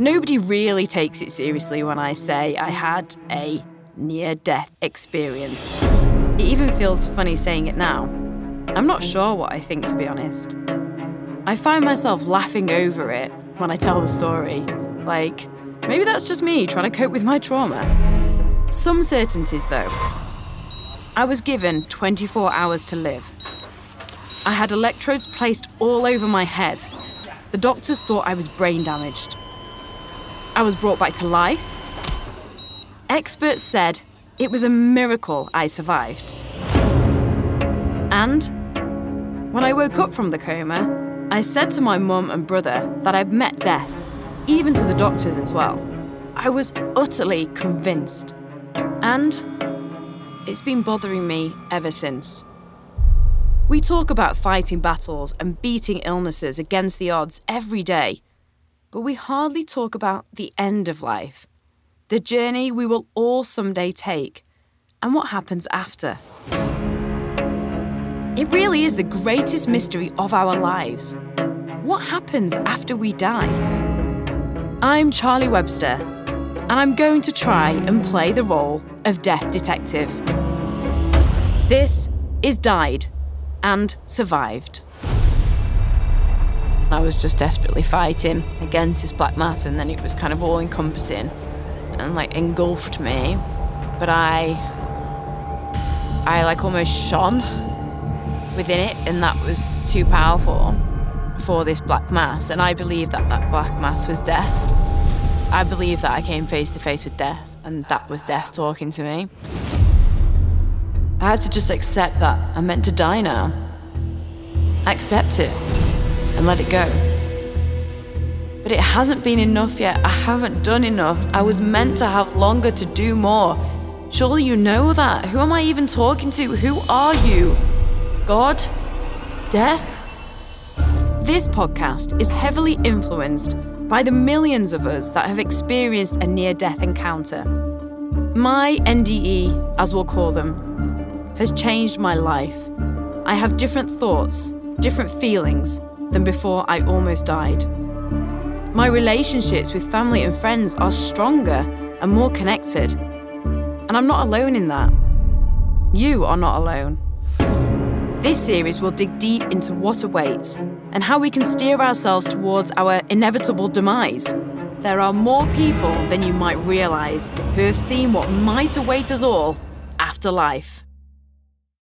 Nobody really takes it seriously when I say I had a near death experience. It even feels funny saying it now. I'm not sure what I think, to be honest. I find myself laughing over it when I tell the story. Like, maybe that's just me trying to cope with my trauma. Some certainties, though. I was given 24 hours to live. I had electrodes placed all over my head. The doctors thought I was brain damaged. I was brought back to life. Experts said it was a miracle I survived. And when I woke up from the coma, I said to my mum and brother that I'd met death, even to the doctors as well. I was utterly convinced. And it's been bothering me ever since. We talk about fighting battles and beating illnesses against the odds every day but we hardly talk about the end of life, the journey we will all someday take, and what happens after. It really is the greatest mystery of our lives. What happens after we die? I'm Charlie Webster, and I'm going to try and play the role of Death Detective. This is Died and Survived. I was just desperately fighting against this black mass, and then it was kind of all encompassing and like engulfed me. But I, I like almost shone within it, and that was too powerful for this black mass. And I believe that that black mass was death. I believe that I came face to face with death, and that was death talking to me. I had to just accept that I'm meant to die now. Accept it and let it go. But it hasn't been enough yet. I haven't done enough. I was meant to have longer to do more. Surely you know that. Who am I even talking to? Who are you? God? Death? This podcast is heavily influenced by the millions of us that have experienced a near death encounter. My NDE, as we'll call them, has changed my life. I have different thoughts, different feelings, than before I almost died. My relationships with family and friends are stronger and more connected. And I'm not alone in that. You are not alone. This series will dig deep into what awaits and how we can steer ourselves towards our inevitable demise. There are more people than you might realise who have seen what might await us all after life.